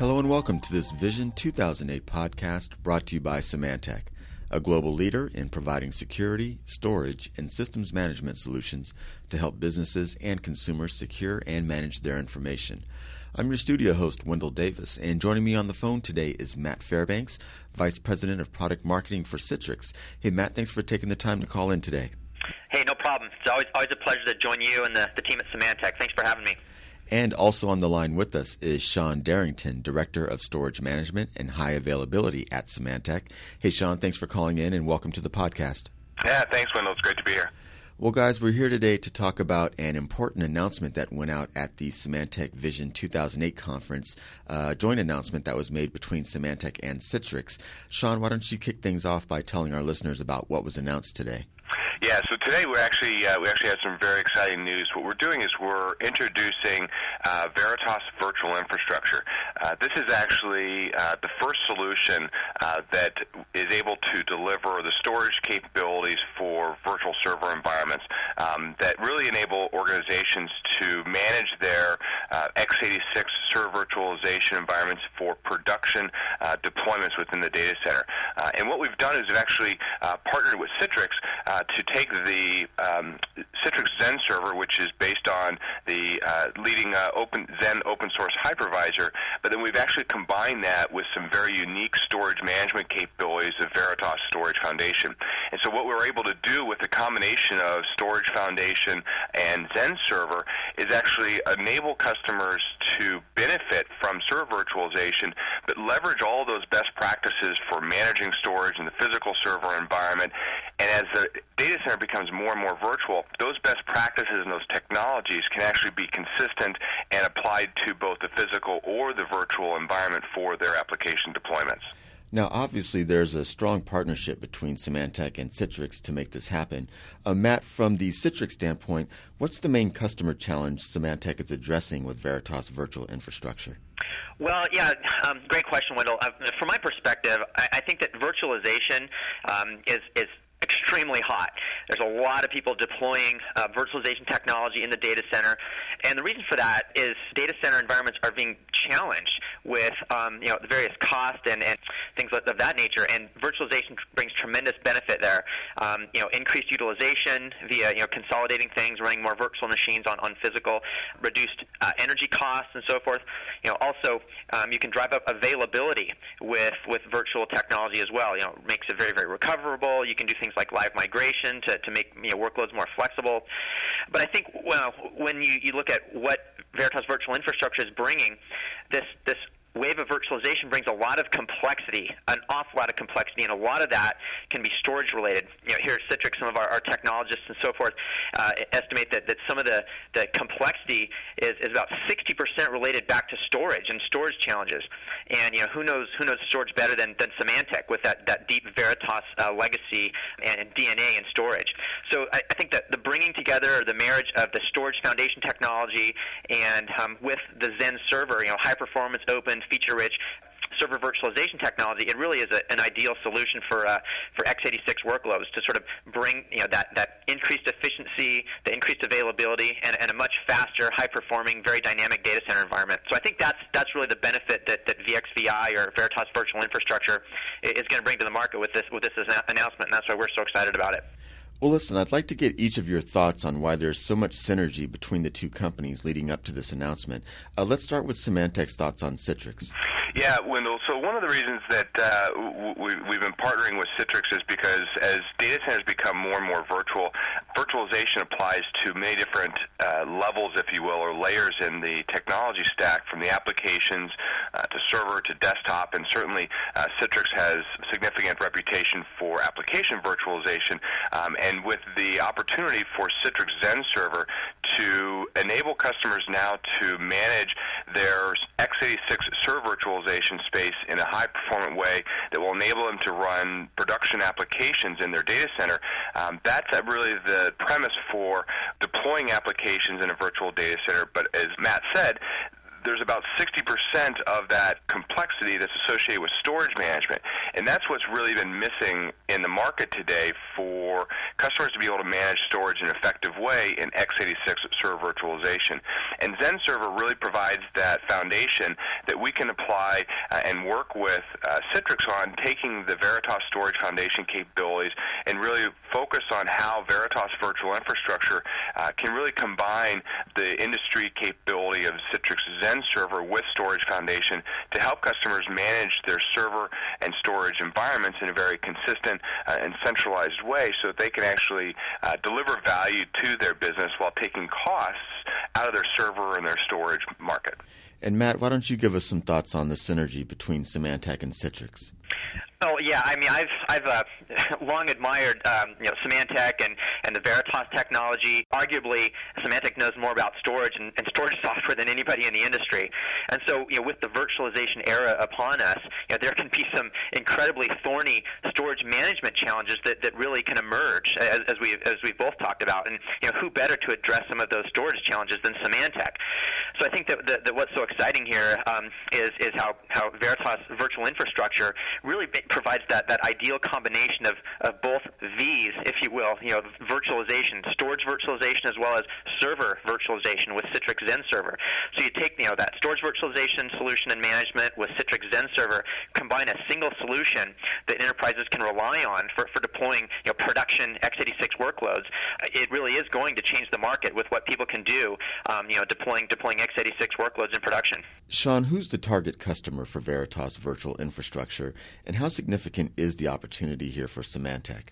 Hello and welcome to this Vision 2008 podcast brought to you by Symantec, a global leader in providing security, storage, and systems management solutions to help businesses and consumers secure and manage their information. I'm your studio host, Wendell Davis, and joining me on the phone today is Matt Fairbanks, Vice President of Product Marketing for Citrix. Hey, Matt, thanks for taking the time to call in today. Hey, no problem. It's always always a pleasure to join you and the, the team at Symantec. Thanks for having me. And also on the line with us is Sean Derrington, Director of Storage Management and High Availability at Symantec. Hey, Sean, thanks for calling in and welcome to the podcast. Yeah, thanks, Wendell. It's great to be here. Well, guys, we're here today to talk about an important announcement that went out at the Symantec Vision 2008 conference, a joint announcement that was made between Symantec and Citrix. Sean, why don't you kick things off by telling our listeners about what was announced today? Yeah, so today we actually uh, we actually have some very exciting news. What we're doing is we're introducing uh, Veritas Virtual Infrastructure. Uh, this is actually uh, the first solution uh, that is able to deliver the storage capabilities for virtual server environments um, that really enable organizations to manage their uh, x86 server virtualization environments for production deployments within the data center. and what we've done is we've actually partnered with Citrix to take the um, Citrix Xen server, which is based on the uh, leading uh, open Xen open source hypervisor, but then we've actually combined that with some very unique storage management capabilities of Veritas Storage Foundation. And so what we're able to do with the combination of Storage Foundation and Xen server is actually enable customers to benefit from server virtualization, but leverage all those best practices for managing storage in the physical server environment. And as the data center becomes more and more virtual, those best practices and those technologies can actually be consistent and applied to both the physical or the virtual environment for their application deployments. Now, obviously, there's a strong partnership between Symantec and Citrix to make this happen. Uh, Matt, from the Citrix standpoint, what's the main customer challenge Symantec is addressing with Veritas Virtual Infrastructure? Well, yeah, um, great question, Wendell. Uh, from my perspective, I, I think that virtualization um, is is extremely hot. There's a lot of people deploying uh, virtualization technology in the data center, and the reason for that is data center environments are being challenged with um, you know the various costs and, and things of that nature. And virtualization brings tremendous benefit there. Um, you know, increased utilization via you know consolidating things, running more virtual machines on, on physical, reduced uh, energy costs, and so forth. You know, also um, you can drive up availability with with virtual technology as well. You know, it makes it very very recoverable. You can do things like live migration to, to make you know, workloads more flexible. But I think well, when you, you look at what Veritas Virtual Infrastructure is bringing, this this wave of virtualization brings a lot of complexity, an awful lot of complexity, and a lot of that can be storage related. You know, here at Citrix, some of our, our technologists and so forth uh, estimate that, that some of the, the complexity is, is about 60% related back to storage and storage challenges. And you know, who knows who knows storage better than, than Symantec with that, that deep Veritas uh, legacy and, and, DNA in storage. So I, I, think that the bringing together, the marriage of the storage foundation technology and um, with the Xen server, you know, high performance, open, feature rich server virtualization technology, it really is a, an ideal solution for uh, for x86 workloads to sort of bring you know that that increased efficiency, the increased availability, and, and a much faster, high performing, very dynamic data center environment. So I think that's that's really the benefit that, that VXVI or Veritas Virtual Infrastructure is going to bring to the market with this with this announcement, and that's why we're so excited about it. Well, listen, I'd like to get each of your thoughts on why there's so much synergy between the two companies leading up to this announcement. Uh, let's start with Symantec's thoughts on Citrix. Yeah, Wendell. So one of the reasons that uh, we, have been partnering with Citrix is because as data centers become more and more virtual, virtualization applies to many different uh, levels, if you will, or layers in the technology stack, from the applications uh, to server to desktop, and certainly uh, Citrix has significant reputation for application virtualization. Um, and with the opportunity for Citrix Xen Server to enable customers now to manage their x86 server virtualization space in a high performant way that will enable them to run production applications in their data center. Um, that's really the premise for deploying applications in a virtual data center. But as Matt said, there's about 60% of that complexity that's associated with storage management. And that's what's really been missing in the market today for customers to be able to manage storage in an effective way in x86 server virtualization. And Xen Server really provides that foundation that we can apply uh, and work with uh, Citrix on taking the Veritas Storage Foundation capabilities and really focus on how Veritas Virtual Infrastructure uh, can really combine the industry capability of Citrix Xen Server with Storage Foundation to help customers manage their server and storage environments in a very consistent uh, and centralized way so that they can actually uh, deliver value to their business while taking costs out of their server and their storage market. And Matt, why don't you give us some thoughts on the synergy between Symantec and Citrix? Oh yeah, I mean I've I've uh, long admired um, you know Symantec and, and the Veritas technology. Arguably, Symantec knows more about storage and, and storage software than anybody in the industry. And so you know with the virtualization era upon us, you know, there can be some incredibly thorny storage management challenges that, that really can emerge as, as we as we've both talked about. And you know who better to address some of those storage challenges than Symantec? So I think that, that, that what's so exciting here um, is is how how Veritas virtual infrastructure really provides that, that ideal combination of, of both V's, if you will, you know, virtualization, storage virtualization, as well as server virtualization with Citrix Xen Server. So you take you know that storage virtualization solution and management with Citrix Xen Server, combine a single solution that enterprises can rely on for, for deploying you know, production x86 workloads. It really is going to change the market with what people can do, um, you know, deploying deploying x86 workloads in production. Sean, who's the target customer for Veritas Virtual Infrastructure, and how significant is the opportunity here for Symantec?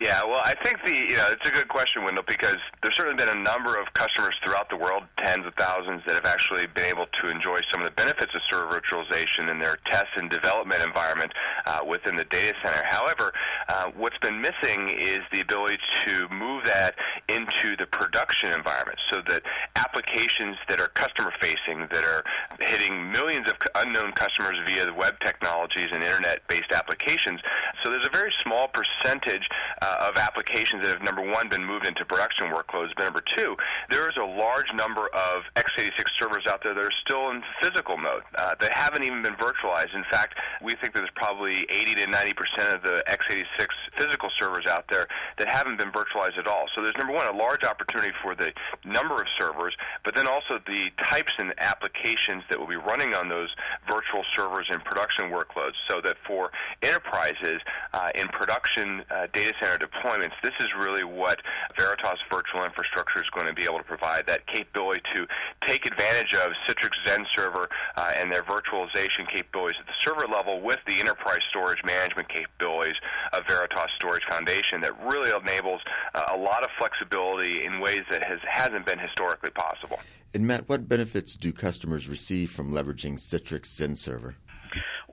Yeah, well, I think the you know it's a good question, Wendell, because there's certainly been a number of customers throughout the world, tens of thousands, that have actually been able to enjoy some of the benefits of server virtualization in their test and development environment uh, within the data center. However, uh, what's been missing is the ability to move that into the production environment, so that applications that are customer facing, that are hitting millions of unknown customers via the web technologies and internet-based applications. So there's a very small percentage. Uh, of applications that have, number one, been moved into production workloads, but number two, there is a large number of x86 servers out there that are still in physical mode. Uh, that haven't even been virtualized. In fact, we think that there's probably 80 to 90 percent of the x86 physical servers out there that haven't been virtualized at all. So there's, number one, a large opportunity for the number of servers, but then also the types and applications that will be running on those virtual servers in production workloads so that for enterprises uh, in production uh, data center deployments, this is really what Veritas Virtual Infrastructure is going to be able to provide that capability to take advantage of Citrix Xen Server uh, and their virtualization capabilities at the server level with the enterprise storage management capabilities of Veritas Storage Foundation that really enables uh, a lot of flexibility in ways that has, hasn't been historically possible. And Matt, what benefits do customers receive from leveraging Citrix Xen Server?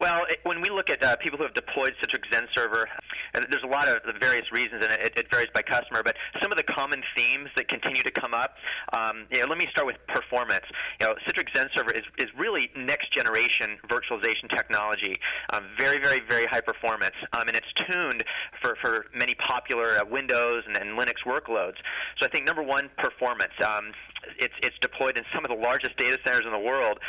Well, it, when we look at uh, people who have deployed Citrix Xen Server, and there's a lot of various reasons, and it, it varies by customer, but some of the common themes that continue to come up. Um, you know, let me start with performance. You know, Citrix Xen Server is, is really next generation virtualization technology, um, very, very, very high performance, um, and it's tuned for, for many popular uh, Windows and, and Linux workloads. So I think number one, performance. Um, it's it's deployed in some of the largest data centers in the world,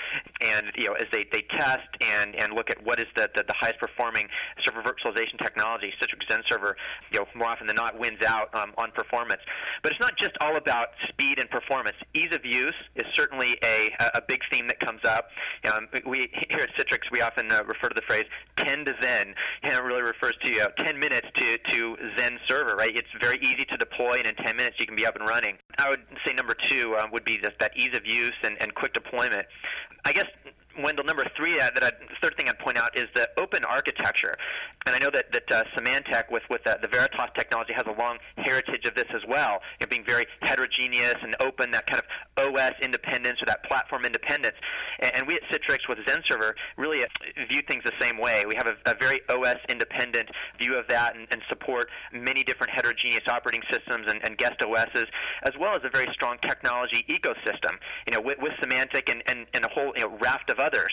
and you know as they, they test and, and look at what is the, the, the highest performing server virtualization technology, Citrix Xen Server, you know more often than not wins out um, on performance. But it's not just all about speed and performance. Ease of use is certainly a a big theme that comes up. Um, we here at Citrix we often uh, refer to the phrase 10 to Xen, and it really refers to you know, 10 minutes to to Xen Server. Right, it's very easy to deploy, and in 10 minutes you can be up and running. I would say number two. Um, would be just that ease of use and, and quick deployment. I guess Wendell, number three uh, that I, the third thing I'd point out is the open architecture, and I know that that uh, Symantec with with uh, the Veritas technology has a long heritage of this as well, you know, being very heterogeneous and open, that kind of OS independence or that platform independence. And, and we at Citrix with Xen Server really uh, view things the same way. We have a, a very OS independent view of that and, and, support many different heterogeneous operating systems and, and, guest OSs, as well as a very strong technology ecosystem. You know, with, with Symantec and, and, and a whole you know, raft of others.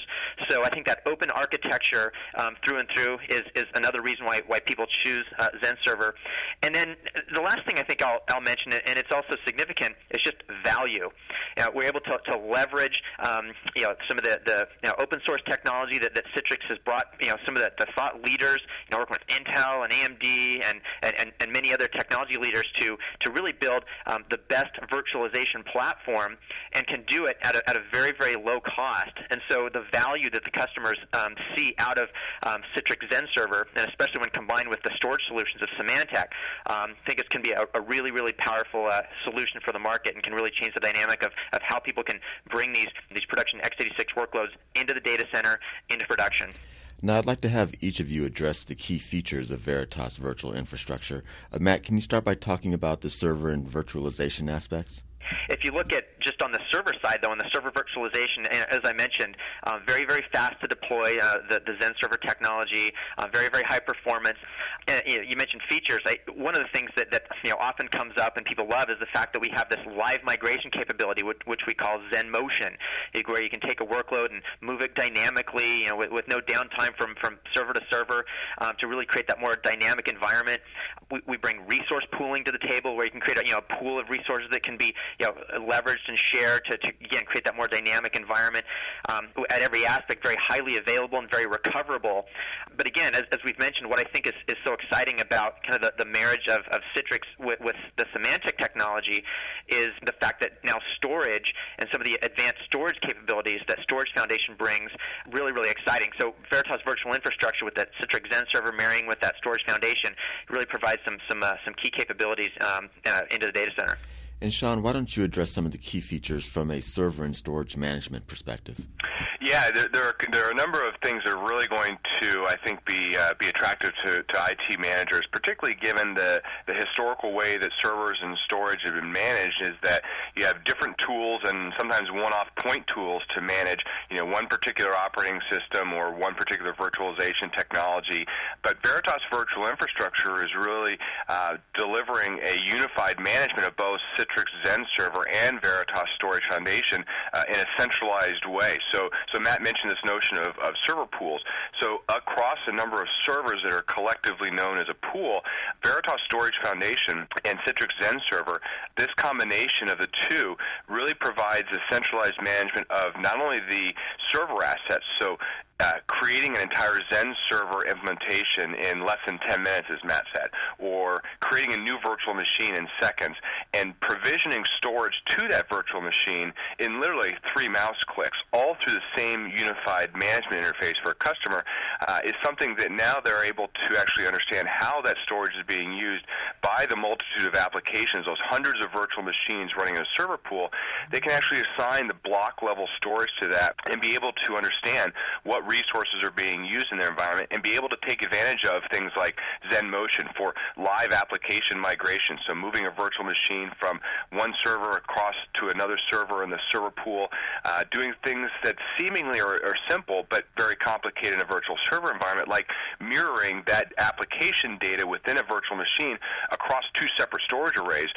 So I think that open architecture um, through and through is, is another reason why, why people choose uh, Xen Server. And then the last thing I think I'll, I'll mention, and it's also significant, is just value. Know, we're able to, to leverage um, you know, some of the, the you know, open source technology that, that Citrix has brought, you know, some of the, the thought leaders, you know, working with Intel and AMD and, and, and many other technology leaders to, to really build um, the best virtualization platform and can do it at a, at a very, very low cost. And so the value that the customers um, see out of um, Citrix Xen Server, and especially when combined with the storage solutions of Symantec, um, think it can be a, a really, really powerful uh, solution for the market and can really change the dynamic of, of how people can bring these, these production x86 workloads into the data center, into production. Now, I'd like to have each of you address the key features of Veritas Virtual Infrastructure. Uh, Matt, can you start by talking about the server and virtualization aspects? If you look at just on the server side, though, on the server virtualization, as I mentioned, uh, very, very fast to deploy uh, the, the Xen server technology, uh, very, very high performance. And, you, know, you mentioned features. I, one of the things that, that you know often comes up and people love is the fact that we have this live migration capability, which, which we call Xen Motion, where you can take a workload and move it dynamically, you know, with, with no downtime from, from server to server, um, to really create that more dynamic environment. We, we bring resource pooling to the table, where you can create a, you know, a pool of resources that can be you know, leveraged and shared to, to again create that more dynamic environment um, at every aspect, very highly available and very recoverable. But again, as, as we've mentioned, what I think is, is so exciting about kind of the, the marriage of, of Citrix with, with the Symantec technology is the fact that now storage and some of the advanced storage capabilities that Storage Foundation brings really, really exciting. So Veritas Virtual Infrastructure with that Citrix Xen server marrying with that Storage Foundation really provides some some uh, some key capabilities um, uh, into the data center. And Sean, why don't you address some of the key features from a server and storage management perspective? Yeah, there, there, are, there are a number of things that are really going to, I think, be uh, be attractive to, to IT managers, particularly given the, the historical way that servers and storage have been managed. Is that you have different tools and sometimes one-off point tools to manage, you know, one particular operating system or one particular virtualization technology. But Veritas Virtual Infrastructure is really uh, delivering a unified management of both Citrix Xen Server and Veritas Storage Foundation uh, in a centralized way. So so Matt mentioned this notion of, of server pools. So across a number of servers that are collectively known as a pool, Veritas Storage Foundation and Citrix Xen Server, this combination of the two really provides a centralized management of not only the server assets, so uh, creating an entire Xen server implementation in less than 10 minutes, as Matt said, or creating a new virtual machine in seconds, and provisioning storage to that virtual machine in literally three mouse clicks, all through the same unified management interface for a customer, uh, is something that now they're able to actually understand how that storage is being used by the multitude of applications, those hundreds of virtual machines running in a server pool. They can actually assign the block level storage to that and be able to understand what resources are being used in their environment and be able to take advantage of things like Xen Motion for live application migration. So moving a virtual machine from one server across to another server in the server pool, uh, doing things that seemingly are, are simple but very complicated in a virtual server environment, like mirroring that application data within a virtual machine across two separate storage arrays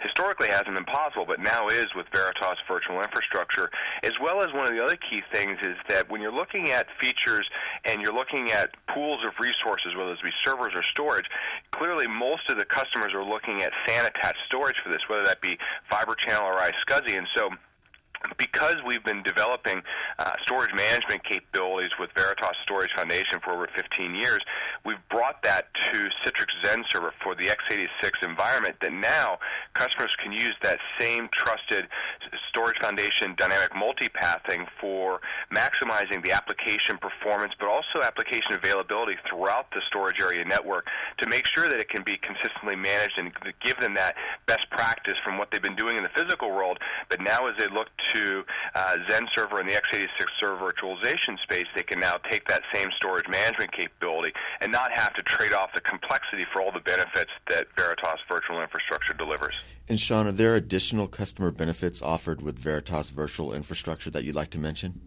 historically hasn't been possible, but now is with Veritas Virtual Infrastructure. As well as one of the other key things is that when you're looking at features and you're looking at pools of resources, whether it be servers or storage, clearly most of the customers are looking at SAN attached storage for this, whether that be Fiber Channel or iSCSI. And so because we've been developing uh, storage management capabilities with Veritas Storage Foundation for over 15 years, we've brought that to Citrix Xen Server for the x86 environment that now customers can use that same trusted Storage Foundation dynamic multipathing for maximizing the application performance but also application availability throughout the storage area network to make sure that it can be consistently managed and give them that best practice from what they've been doing in the physical world. But now as they look to uh, Xen Server and the x86 server virtualization space, they can now take that same storage management capability and not have to trade off the complexity for all the benefits that Veritas Virtual Infrastructure delivers. And Sean, are there additional customer benefits offered with Veritas Virtual Infrastructure that you'd like to mention?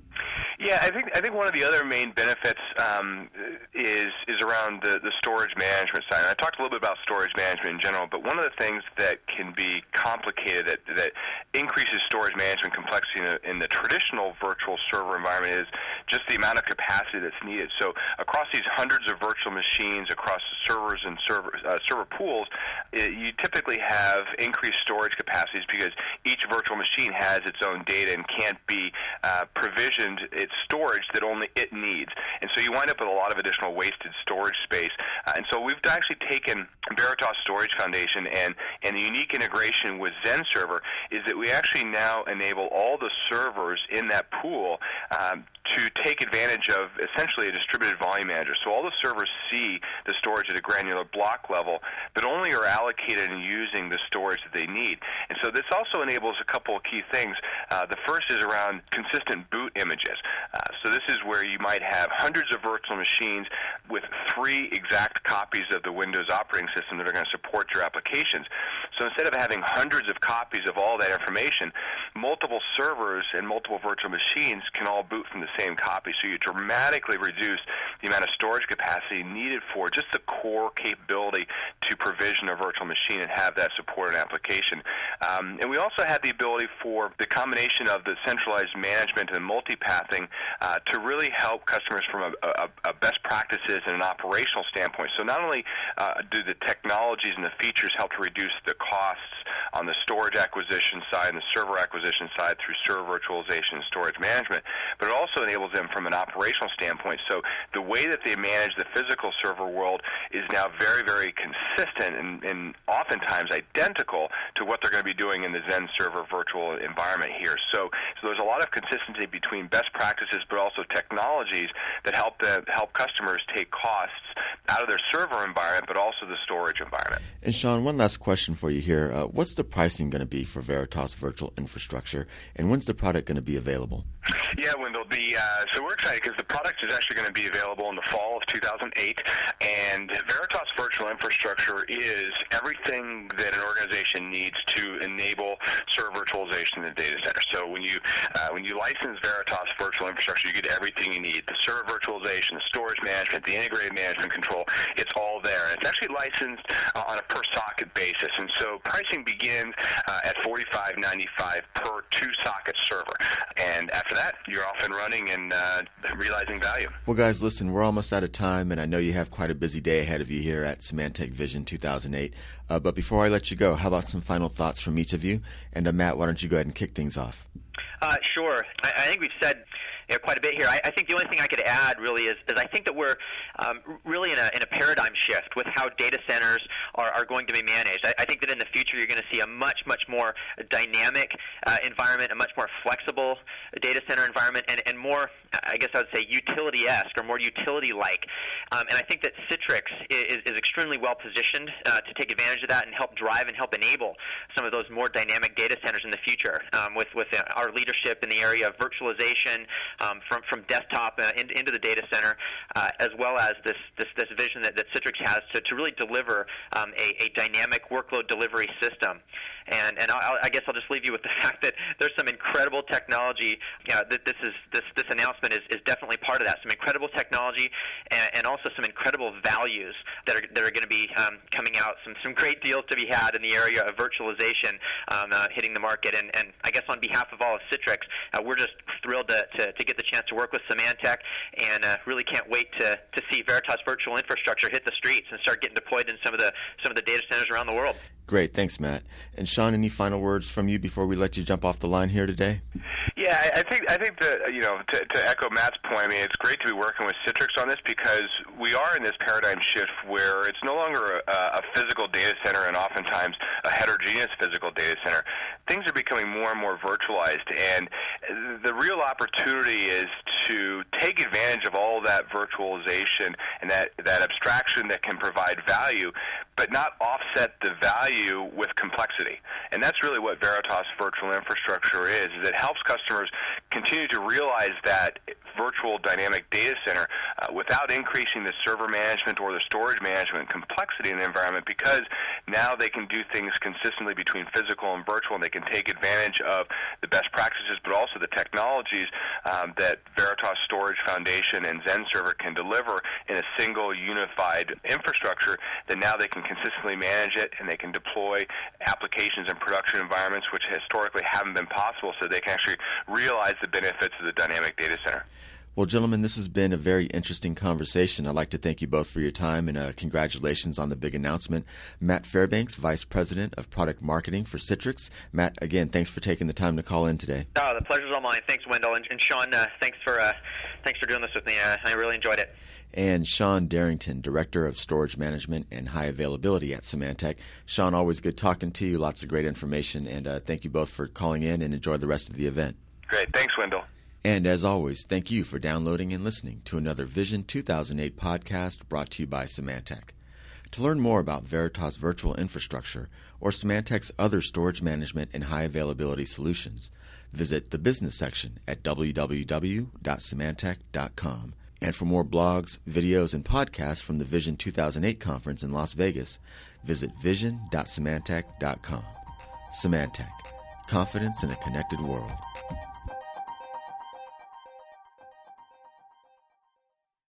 Yeah, I think I think one of the other main benefits um, is is around the, the storage management side. And I talked a little bit about storage management in general, but one of the things that can be complicated that, that increases storage management complexity in, a, in the traditional virtual server environment is just the amount of capacity that's needed. So across these hundreds of virtual machines, across servers and server uh, server pools, it, you typically have increased storage capacities because each virtual machine has its own data and can't be uh, provisioned its storage that only it needs. And so you wind up with a lot of additional wasted storage space. Uh, and so we've actually taken Veritas Storage Foundation and, and the unique integration with Xen Server is that we actually now enable all the servers in that pool um, to take advantage of essentially a distributed volume manager. So all the servers see the storage at a granular block level, but only are allocated and using the storage that they need. And so this also enables a couple of key things. Uh, the first is around consistent boot images. Uh, so this is where you might have hundreds of virtual machines with three exact copies of the Windows operating system that are going to support your applications. So instead of having hundreds of copies of all that information, multiple servers and multiple virtual machines can all boot from the same copy. So you dramatically reduce the amount of storage capacity needed for just the core capability to provision a virtual machine and have that supported application. Um, and we also have the ability for the combination of the centralized management and multipathing uh, to really help customers from a, a, a, best practices and an operational standpoint. So not only uh, do the technologies and the features help to reduce the costs on the storage acquisition side and the server acquisition side through server virtualization and storage management, but it also enables them from an operational standpoint. So the way that they manage the physical server world is now very, very consistent and, and oftentimes identical to what they're going to be doing in the Xen server virtual environment here. So, so there's a lot of consistency between best practices, but also technologies that help the, help customers take costs out of their server environment, but also the storage environment. And Sean, one last question for you here: uh, What's the pricing going to be for Veritas Virtual Infrastructure, and when's the product going to be available? Yeah, Wendell. The uh, so we're excited because the product is actually going to be available in the fall of 2008, and Veritas Virtual Infrastructure is everything that an organization needs to enable server virtualization in the data center. So when you uh, when you license Veritas Virtual Infrastructure, you get everything you need: the server virtualization, the storage management, the integrated management control. It's all there. And it's actually licensed uh, on a per socket basis, and so pricing begins uh, at 45.95 per two socket server, and after that, you're off and running and uh, realizing value. Well, guys, listen, we're almost out of time, and I know you have quite a busy day ahead of you here at Symantec Vision 2008. Uh, but before I let you go, how about some final thoughts from each of you? And uh, Matt, why don't you go ahead and kick things off? Uh, sure. I, I think we've said you know, quite a bit here. I, I think the only thing I could add really is, is I think that we're um, really in a, in a paradigm shift with how data centers are, are going to be managed. I, I think that in the future you're going to see a much, much more dynamic uh, environment, a much more flexible data center environment, and, and more, I guess I would say, utility-esque or more utility-like. Um, and I think that Citrix is, is extremely well positioned uh, to take advantage of that and help drive and help enable some of those more dynamic data centers in the future um, with, with our leadership in the area of virtualization, um, from from desktop uh, in, into the data center, uh, as well as this this, this vision that, that Citrix has to, to really deliver um, a, a dynamic workload delivery system. And and I'll, I guess I'll just leave you with the fact that there's some incredible technology. Uh, that this is this this announcement is, is definitely part of that. Some incredible technology and, and also some incredible values that are that are going to be um, coming out. Some some great deals to be had in the area of virtualization um, uh, hitting the market. And, and I guess on behalf of all of Citrix, uh, we're just thrilled to, to, to get the chance to work with Symantec, and uh, really can't wait to, to see Veritas Virtual Infrastructure hit the streets and start getting deployed in some of the some of the data centers around the world. Great, thanks, Matt. And Sean, any final words from you before we let you jump off the line here today? Yeah, I, think I think that you know to, to echo Matt's point. I mean, it's great to be working with Citrix on this because we are in this paradigm shift where it's no longer a, a physical data center and oftentimes a heterogeneous physical data center. Things are becoming more and more virtualized, and the real opportunity is to take advantage of all that virtualization and that that abstraction that can provide value, but not offset the value with complexity. And that's really what Veritas Virtual Infrastructure is, is it helps customers continue to realize that virtual dynamic data center uh, without increasing the server management or the storage management complexity in the environment because now they can do things consistently between physical and virtual and they can take advantage of the best practices but also the technologies um, that Veritas Storage Foundation and Xen Server can deliver in a single unified infrastructure that now they can consistently manage it and they can deploy applications in production environments which historically haven't been possible so they can actually realize the benefits of the dynamic data center. Well, gentlemen, this has been a very interesting conversation. I'd like to thank you both for your time and uh, congratulations on the big announcement. Matt Fairbanks, Vice President of Product Marketing for Citrix. Matt, again, thanks for taking the time to call in today. Oh, the pleasure's all mine. Thanks, Wendell. And, and Sean, uh, thanks for uh, thanks for doing this with me. Uh, I really enjoyed it. And Sean Derrington, Director of Storage Management and High Availability at Symantec. Sean, always good talking to you. Lots of great information. And uh, thank you both for calling in and enjoy the rest of the event. Great. Thanks, Wendell. And as always, thank you for downloading and listening to another Vision 2008 podcast brought to you by Symantec. To learn more about Veritas Virtual Infrastructure or Symantec's other storage management and high availability solutions, visit the business section at www.symantec.com. And for more blogs, videos, and podcasts from the Vision 2008 conference in Las Vegas, visit vision.symantec.com. Symantec, confidence in a connected world.